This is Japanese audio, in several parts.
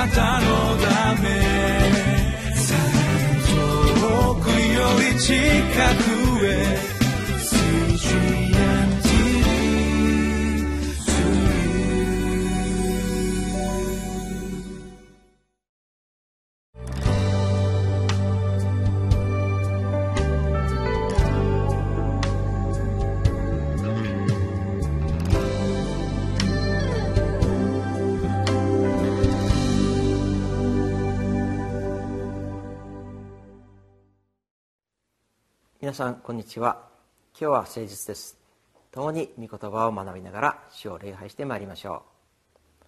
なたのため。遠くより近く。皆さんこんにちは。今日は誠実です。共に御言葉を学びながら主を礼拝してまいりましょう。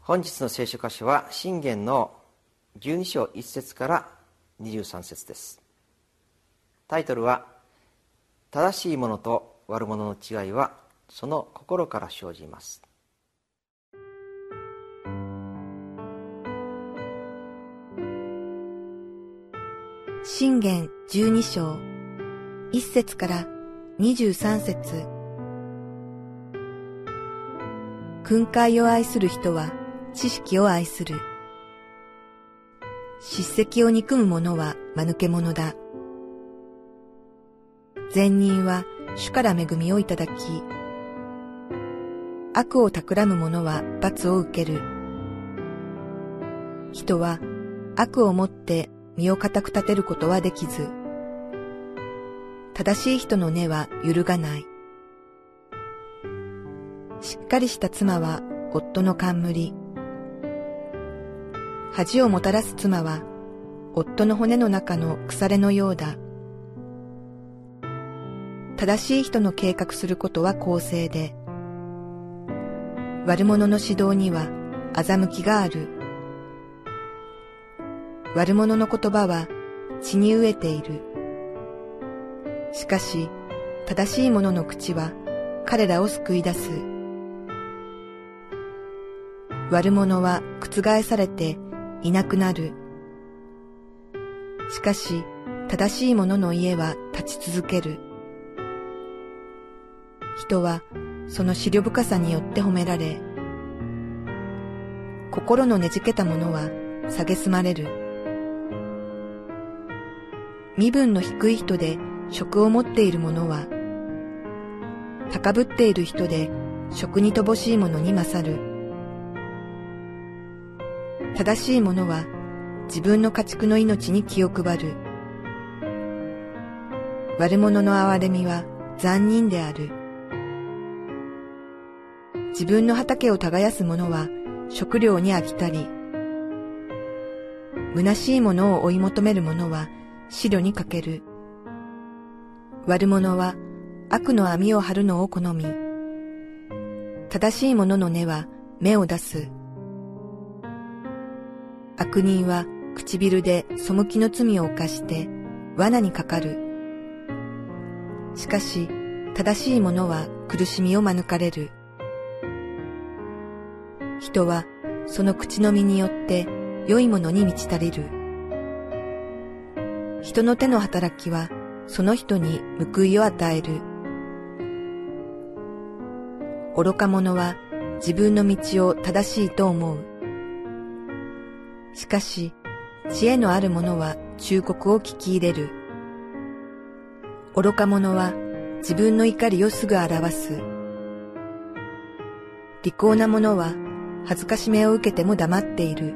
本日の聖書箇所は信玄の12章1節から23節です。タイトルは「正しいものと悪者の違いはその心から生じます」信玄十二章一節から二十三節訓戒を愛する人は知識を愛する。叱責を憎む者は間抜け者だ。善人は主から恵みをいただき、悪を企む者は罰を受ける。人は悪をもって身を固く立てることはできず、正しい人の根は揺るがない。しっかりした妻は夫の冠。恥をもたらす妻は夫の骨の中の腐れのようだ。正しい人の計画することは公正で、悪者の指導には欺きがある。悪者の言葉は血に飢えている。しかし、正しい者の口は彼らを救い出す。悪者は覆されていなくなる。しかし、正しい者の家は立ち続ける。人はその思慮深さによって褒められ、心のねじけた者は蔑まれる。身分の低い人で職を持っている者は、高ぶっている人で職に乏しい者に勝る。正しい者は自分の家畜の命に気を配る。悪者の憐れみは残忍である。自分の畑を耕す者は食料に飽きたり、虚しいものを追い求める者は白にかける。悪者は悪の網を張るのを好み、正しい者の根は目を出す。悪人は唇で背きの罪を犯して罠にかかる。しかし、正しい者は苦しみを免れる。人はその口の実によって良いものに満ち足りる。人の手の働きはその人に報いを与える。愚か者は自分の道を正しいと思う。しかし、知恵のある者は忠告を聞き入れる。愚か者は自分の怒りをすぐ表す。利口な者は恥ずかしめを受けても黙っている。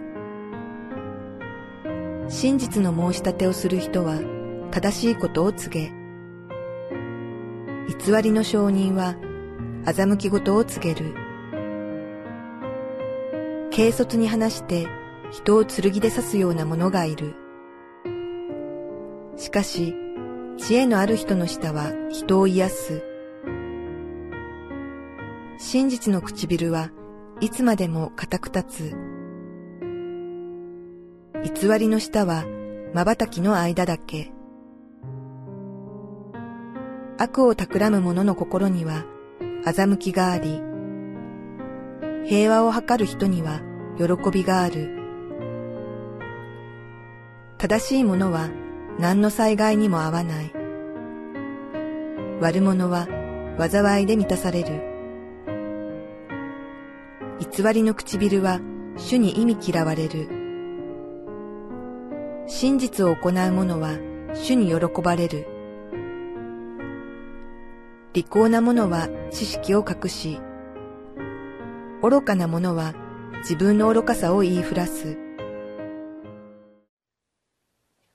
真実の申し立てをする人は正しいことを告げ、偽りの証人は欺き事を告げる。軽率に話して人を剣で刺すような者がいる。しかし、知恵のある人の舌は人を癒す。真実の唇はいつまでも固く立つ。偽りの下は瞬きの間だけ。悪を企む者の心には欺きがあり、平和を図る人には喜びがある。正しい者は何の災害にも合わない。悪者は災いで満たされる。偽りの唇は主に意味嫌われる。真実を行う者は主に喜ばれる。利口な者は知識を隠し、愚かな者は自分の愚かさを言いふらす。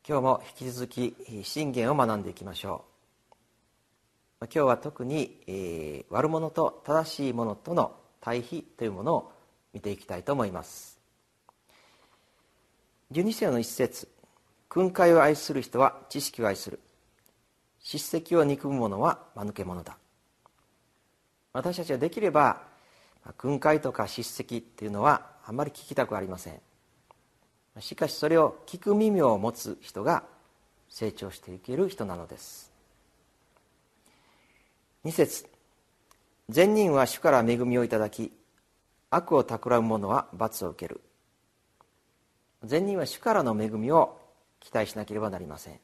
今日も引き続き信玄を学んでいきましょう。今日は特に、えー、悪者と正しいものとの対比というものを見ていきたいと思います。12世の一節訓戒を愛する人は知識を愛する。叱責を憎む者は間抜け者だ。私たちはできれば訓戒とか叱責っていうのはあまり聞きたくありません。しかしそれを聞く耳を持つ人が成長していける人なのです。2節善人は主から恵みをいただき悪を企む者は罰を受ける。善人は主からの恵みを期待しなければなりません。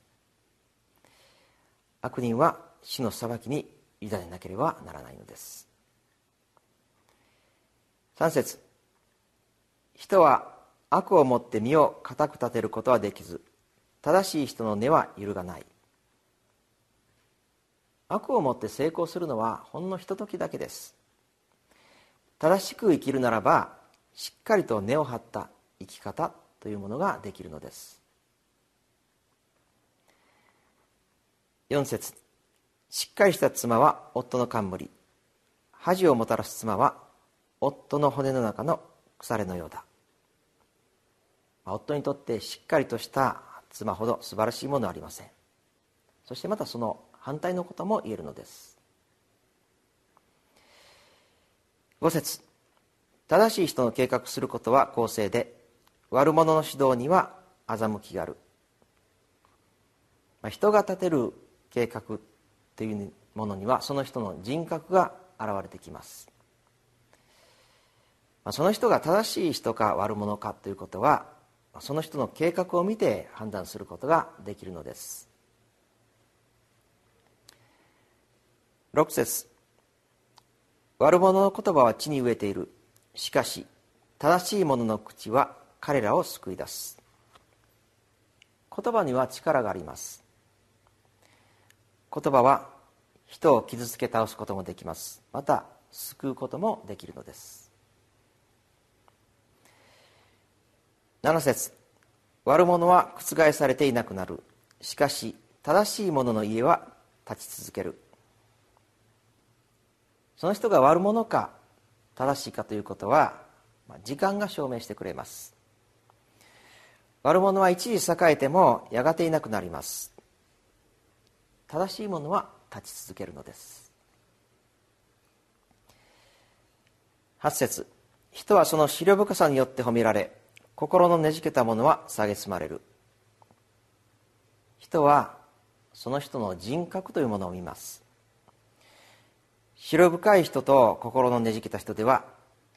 悪人は死の裁きに委ねなければならないのです。3節。人は悪をもって身を固く立てることはできず正しい人の根は揺るがない。悪をもって成功するのはほんのひとときだけです。正しく生きるならばしっかりと根を張った生き方というものができるのです。4節。しっかりした妻は夫の冠。恥をもたらす妻は夫の骨の中の腐れのようだ。夫にとってしっかりとした妻ほど素晴らしいものはありません。そしてまたその反対のことも言えるのです。5節。正しい人の計画することは公正で悪者の指導には欺きがある、まあ、人が立てる計画というものにはその人の人格が現れてきます。その人が正しい人か悪者かということはその人の計画を見て判断することができるのです。6節。悪者の言葉は地に植えている。しかし正しい者の口は彼らを救い出す。言葉には力があります。言葉は人を傷つけ倒すこともできます。また救うこともできるのです。7節悪者は覆されていなくなる。しかし正しい者の家は立ち続ける。その人が悪者か正しいかということは時間が証明してくれます。悪者は一時栄えてもやがていなくなります。正しい者は立ち続けるのです。8節人はその思慮深さによって褒められ心のねじけたものは蔑まれる。人はその人の人格というものを見ます。白深い人と心のねじけた人では、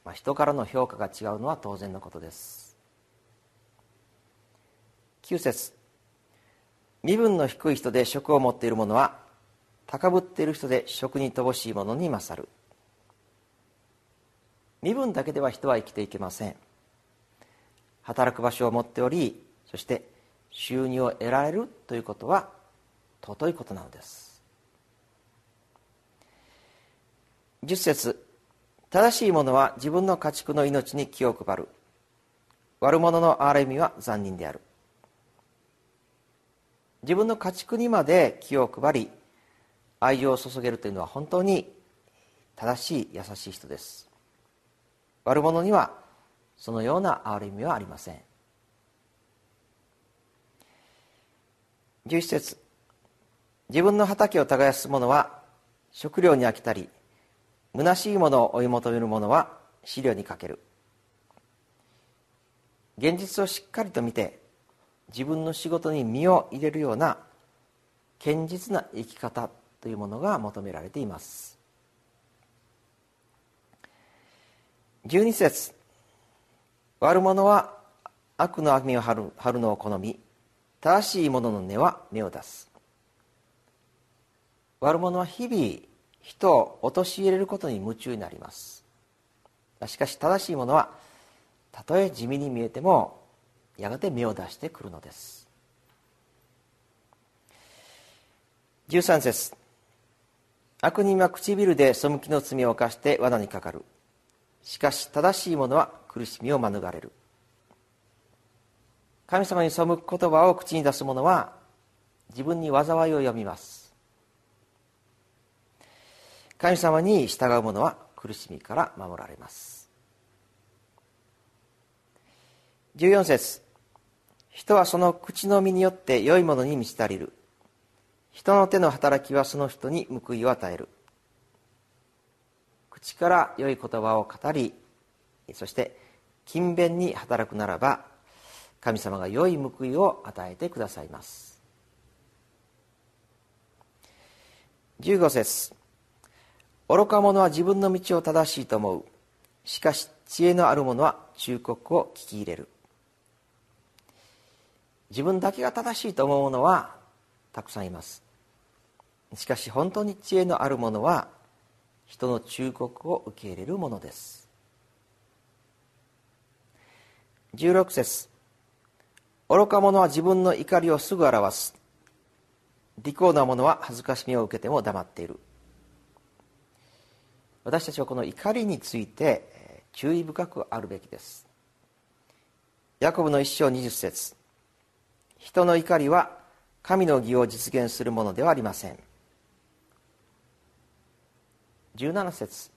まあ、人からの評価が違うのは当然のことです。9節身分の低い人で職を持っている者は高ぶっている人で職に乏しい者に勝る。身分だけでは人は生きていけません。働く場所を持っておりそして収入を得られるということは尊いことなのです。10節正しい者は自分の家畜の命に気を配る。悪者の憐れみは残忍である。自分の家畜にまで気を配り愛情を注げるというのは本当に正しい優しい人です。悪者にはそのような憐れみはありません。11節自分の畑を耕す者は食料に飽きたり虚しいものを追い求める者は飼料にかける。現実をしっかりと見て自分の仕事に身を入れるような堅実な生き方というものが求められています。12節。悪者は悪の網を張る張るのを好み正しい者の根は芽を出す。悪者は日々人を陥れることに夢中になります。しかし正しい者はたとえ地味に見えてもやがて芽を出してくるのです。13節。悪人は唇で背きの罪を犯して罠にかかる。しかし正しい者は苦しみを免れる。神様に背く言葉を口に出す者は自分に災いを読みます。神様に従う者は苦しみから守られます。14節。人はその口の実によって良いものに満ち足りる。人の手の働きはその人に報いを与える。口から良い言葉を語りそして勤勉に働くならば神様が良い報いを与えてくださいます。15節。愚か者は自分の道を正しいと思う。しかし知恵のある者は忠告を聞き入れる。自分だけが正しいと思う者はたくさんいます。しかし本当に知恵のある者は人の忠告を受け入れるものです。16節。愚か者は自分の怒りをすぐ表す。利口な者は恥ずかしみを受けても黙っている。私たちはこの怒りについて注意深くあるべきです。ヤコブの一章二十節。人の怒りは神の義を実現するものではありません。17節。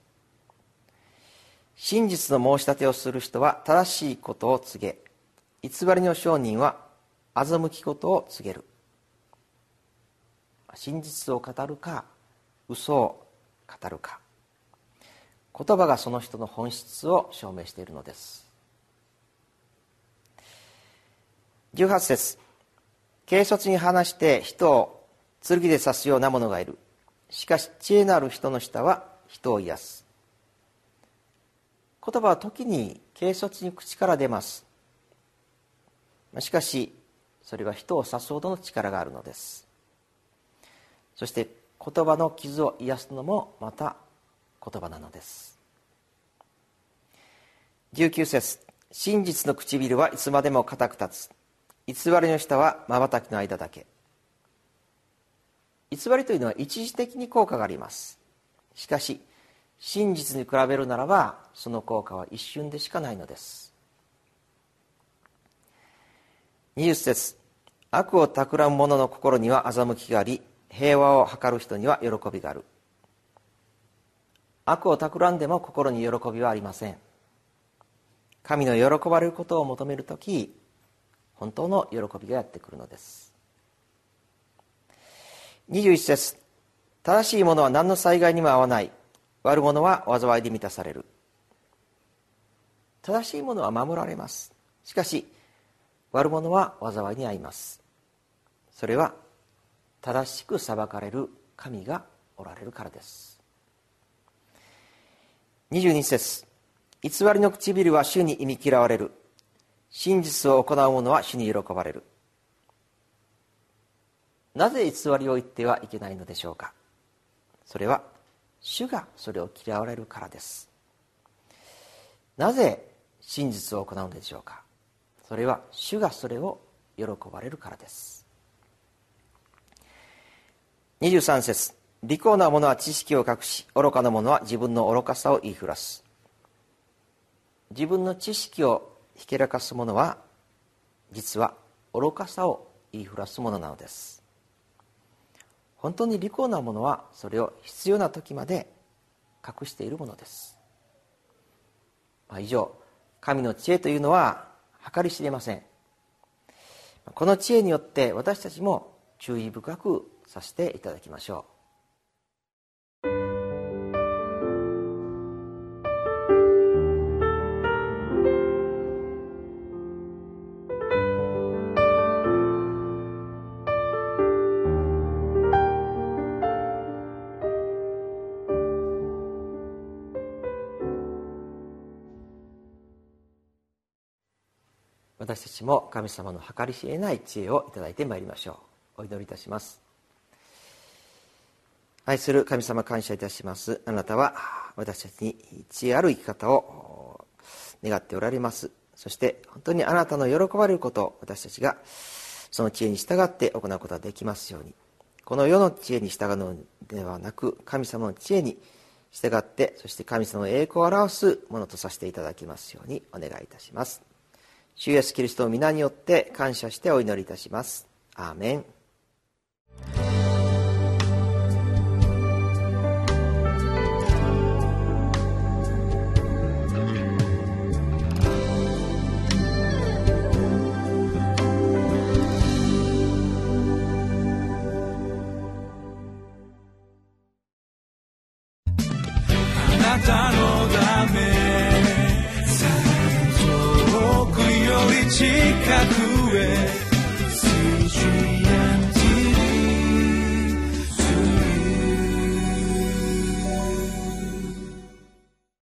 真実の申し立てをする人は正しいことを告げ偽りの証人は欺きことを告げる。真実を語るか嘘を語るか。言葉がその人の本質を証明しているのです。18節。軽率に話して人を剣で刺すような者がいる。しかし知恵のある人の舌は人を癒す。言葉は時に軽率に口から出ます。しかしそれは人を刺すほどの力があるのです。そして言葉の傷を癒すのもまた言葉なのです。19節真実の唇はいつまでも固く立つ。偽りの下はまばたきの間だけ。偽りというのは一時的に効果があります。しかし真実に比べるならばその効果は一瞬でしかないのです。20節悪を企む者の心には欺きがあり平和を図る人には喜びがある。悪を企んでも心に喜びはありません。神の喜ばれることを求める時本当の喜びがやってくるのです。21節正しい者は何の災害にも合わない。悪者は災いで満たされる。正しい者は守られます。しかし悪者は災いに遭います。それは正しく裁かれる。神がおられるからです。22節偽りの唇は主に忌み嫌われる。真実を行う者は主に喜ばれる。なぜ偽りを言ってはいけないのでしょうか。それは主がそれを嫌われるからです。なぜ真実を行うのでしょうか。それは主がそれを喜ばれるからです。23節利口な者は知識を隠し愚かな者は自分の愚かさを言いふらす。自分の知識をひけらかす者は実は愚かさを言いふらすものなのです。本当に利口なものはそれを必要な時まで隠しているものです、まあ、以上神の知恵というのは計り知れません。この知恵によって私たちも注意深くさせていただきましょう。ちも神様の計り知れない知恵をいただいてまいりましょう。お祈りいたします。愛する神様感謝いたします。あなたは私たちに知恵ある生き方を願っておられます。そして本当にあなたの喜ばれることを私たちがその知恵に従って行うことができますように。この世の知恵に従うのではなく神様の知恵に従ってそして神様の栄光を表すものとさせていただきますようにお願いいたします。主イエスキリストの皆によって感謝してお祈りいたします。アーメン。